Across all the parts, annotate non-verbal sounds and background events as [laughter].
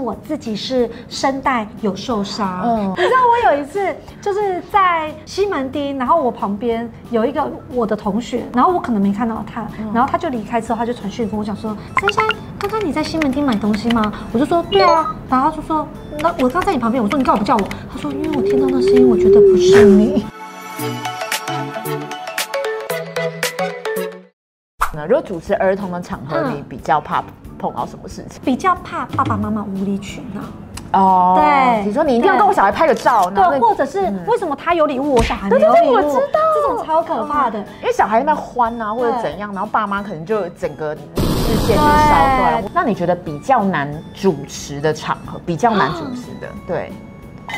我自己是声带有受伤，嗯，你知道我有一次就是在西门町，然后我旁边有一个我的同学，然后我可能没看到他，然后他就离开之后，他就传讯跟我讲说：“珊珊，刚刚你在西门町买东西吗？”我就说：“对啊。”然后他就说：“那我刚在你旁边。”我说：“你干嘛不叫我？”他说：“因为我听到那声音，我觉得不是你。”那如果主持儿童的场合，你比较怕？碰到什么事情？比较怕爸爸妈妈无理取闹。哦？对，你说你一定要跟我小孩拍个照，对，或者是为什么他有礼物，我小孩没有礼物？我知道。这种超可怕的，因为小孩在那欢啊，或者怎样，然后爸妈可能就整个视线就烧断。那你觉得比较难主持的场合，比较难主持的，对，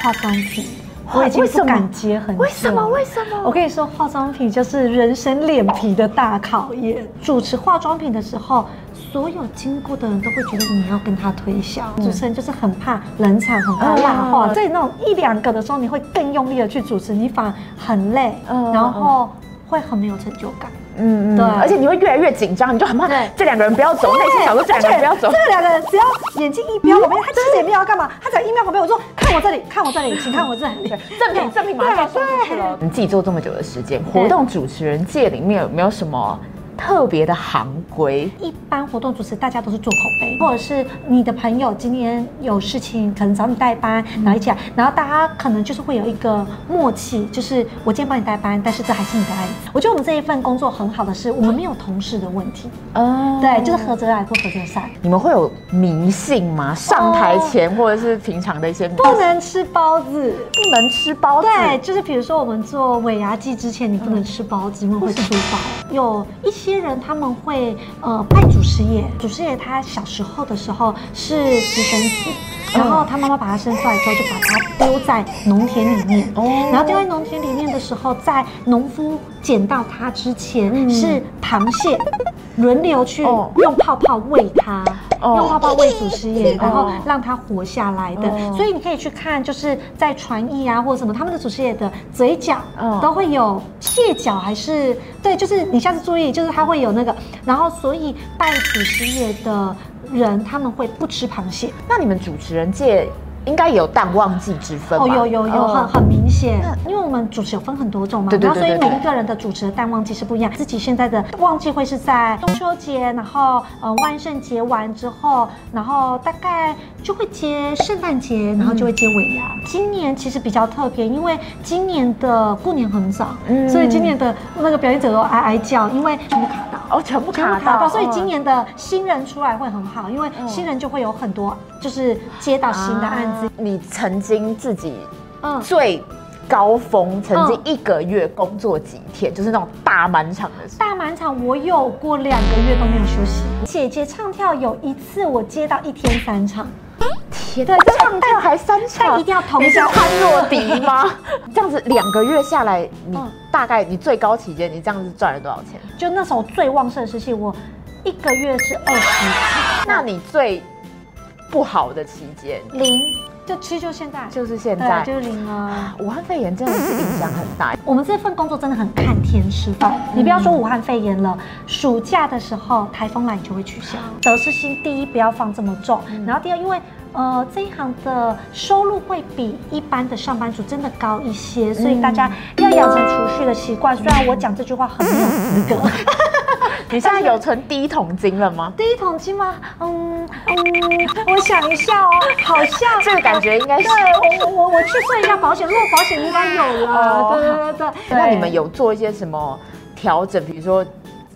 化妆品，我已经不敢接很久。为什么？为什么？我跟你说，化妆品就是人生脸皮的大考验。主持化妆品的时候。所有经过的人都会觉得你要跟他推销，主持人就是很怕冷场，很怕辣话，所以那种一两个的时候，你会更用力的去主持，你反而很累，然后会很没有成就感。嗯嗯，对，而且你会越来越紧张，你就很怕这两个人不要走，内心想说这两个人不要走。这两个人只要眼睛一瞄旁边，他其实也没有要干嘛，他只要一瞄旁边，我说看我这里，看我这里，请看我这里，赠品赠品马上送出去了。你自己做这么久的时间，活动主持人界里面有没有什么？特别的行规，一般活动主持大家都是做口碑，或者是你的朋友今天有事情，可能找你代班，然后一起来，然后大家可能就是会有一个默契，就是我今天帮你代班，但是这还是你的案子。我觉得我们这一份工作很好的是，我们没有同事的问题，哦，对，就是合则来，不合则散。你们会有迷信吗？上台前或者是平常的一些，不能吃包子，不能吃包子，对，就是比如说我们做尾牙祭之前，你不能吃包子，因为会出包。有一些。些人他们会呃拜祖师爷，祖师爷他小时候的时候是私生子，然后他妈妈把他生出来之后就把他丢在农田里面，然后丢在农田里面的时候，在农夫捡到他之前是螃蟹轮流去用泡泡喂它。用泡泡喂祖师爷，然后让它活下来的。所以你可以去看，就是在传艺啊或者什么，他们的祖师爷的嘴角都会有蟹脚，还是对，就是你下次注意，就是它会有那个。然后，所以拜祖师爷的人他们会不吃螃蟹。那你们主持人界？应该有淡旺季之分哦，有有有，很很明显。因为我们主持有分很多种嘛，然后所以每一个人的主持的淡旺季是不一样。自己现在的旺季会是在中秋节，然后呃万圣节完之后，然后大概就会接圣诞节，然后就会接尾牙。今年其实比较特别，因为今年的过年很早，所以今年的那个表演者都哀哀叫，因为全部卡到，哦，全部卡到，所以今年的新人出来会很好，因为新人就会有很多就是接到新的案子。你曾经自己最高峰，曾经一个月工作几天？就是那种大满场的。大满场，我有过两个月都没有休息。姐姐唱跳有一次我接到一天三场，天，对，唱跳还三场，一定要同时潘若迪吗？[laughs] 这样子两个月下来，你大概你最高期间，你这样子赚了多少钱？就那时候最旺盛的时期，我一个月是二十。那你最不好的期间零？就其实就现在，就是现在，就是零啊！武汉肺炎真的是影响很大。我们这份工作真的很看天吃饭。你不要说武汉肺炎了，暑假的时候台风来你就会取消。得失心第一不要放这么重，然后第二，因为呃这一行的收入会比一般的上班族真的高一些，所以大家要养成储蓄的习惯。虽然我讲这句话很没有资格。你现在有存第一桶金了吗？[laughs] 第一桶金吗？嗯嗯，我想一下哦，好像 [laughs] 这个感觉应该是。对，我我我去算一下保险，如果保险应该有了。对对对对。那你们有做一些什么调整？比如说。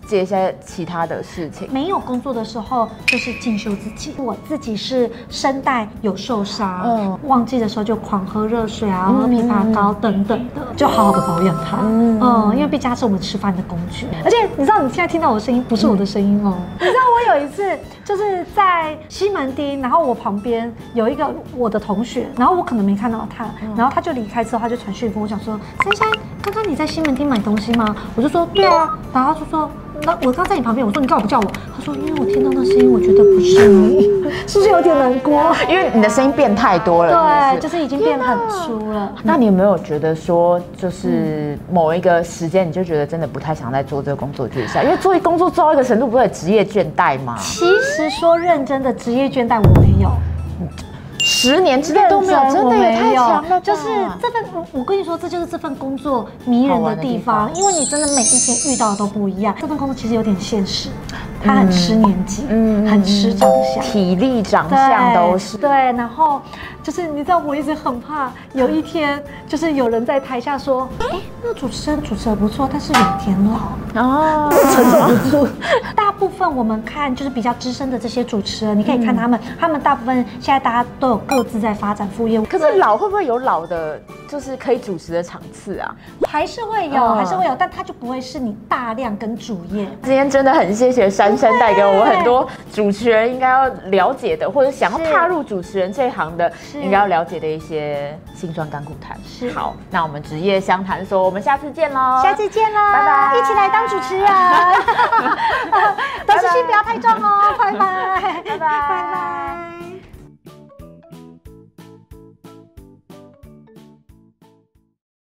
接一些其他的事情，没有工作的时候就是进修自己。我自己是声带有受伤，嗯，忘记的时候就狂喝热水啊，喝枇杷膏等等的，就好好的保养它。嗯，嗯，因为毕竟它是我们吃饭的工具。而且你知道，你现在听到我的声音不是我的声音哦。你知道我有一次就是在西门町，然后我旁边有一个我的同学，然后我可能没看到他，然后他就离开之后，他就传讯跟我讲说：“珊珊，刚刚你在西门町买东西吗？”我就说：“对啊。”然后他就说。那我刚在你旁边，我说你干嘛不叫我？他说因为我听到那声音，我觉得不是你，[laughs] 是不是有点难过？因为你的声音变太多了，对，就是已经变很粗了。那你有没有觉得说，就是某一个时间，你就觉得真的不太想再做这个工作，就一下，因为做一工作做到一个程度，不会有职业倦怠吗？其实说认真的职业倦怠我没有。十年之内都没有，真的也太强了。就是这份，我跟你说，这就是这份工作迷人的地方，因为你真的每一天遇到的都不一样。这份工作其实有点现实。他很吃年纪，嗯，很吃长相，体力、长相都是对。然后就是你知道，我一直很怕有一天，就是有人在台下说：“哎，那个主持人主持的不错，但是有点老哦，承受不住。”大部分我们看就是比较资深的这些主持人，你可以看他们，他们大部分现在大家都有各自在发展副业。可是老会不会有老的，就是可以主持的场次啊？还是会有，还是会有，但他就不会是你大量跟主业。今天真的很谢谢珊珊带给我们很多主持人应该要了解的，或者想要踏入主持人这一行的，应该要了解的一些辛酸甘苦谈。是，好，那我们职业相谈所，我们下次见喽！下次见喽！拜拜！一起来当主持人，[laughs] 董思欣不要太重哦！拜拜！拜拜！拜拜！